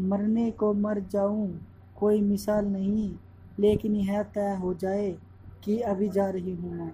मरने को मर जाऊँ, कोई मिसाल नहीं, लेकिन यह तय हो जाए कि अभी जा रही हूँ मैं।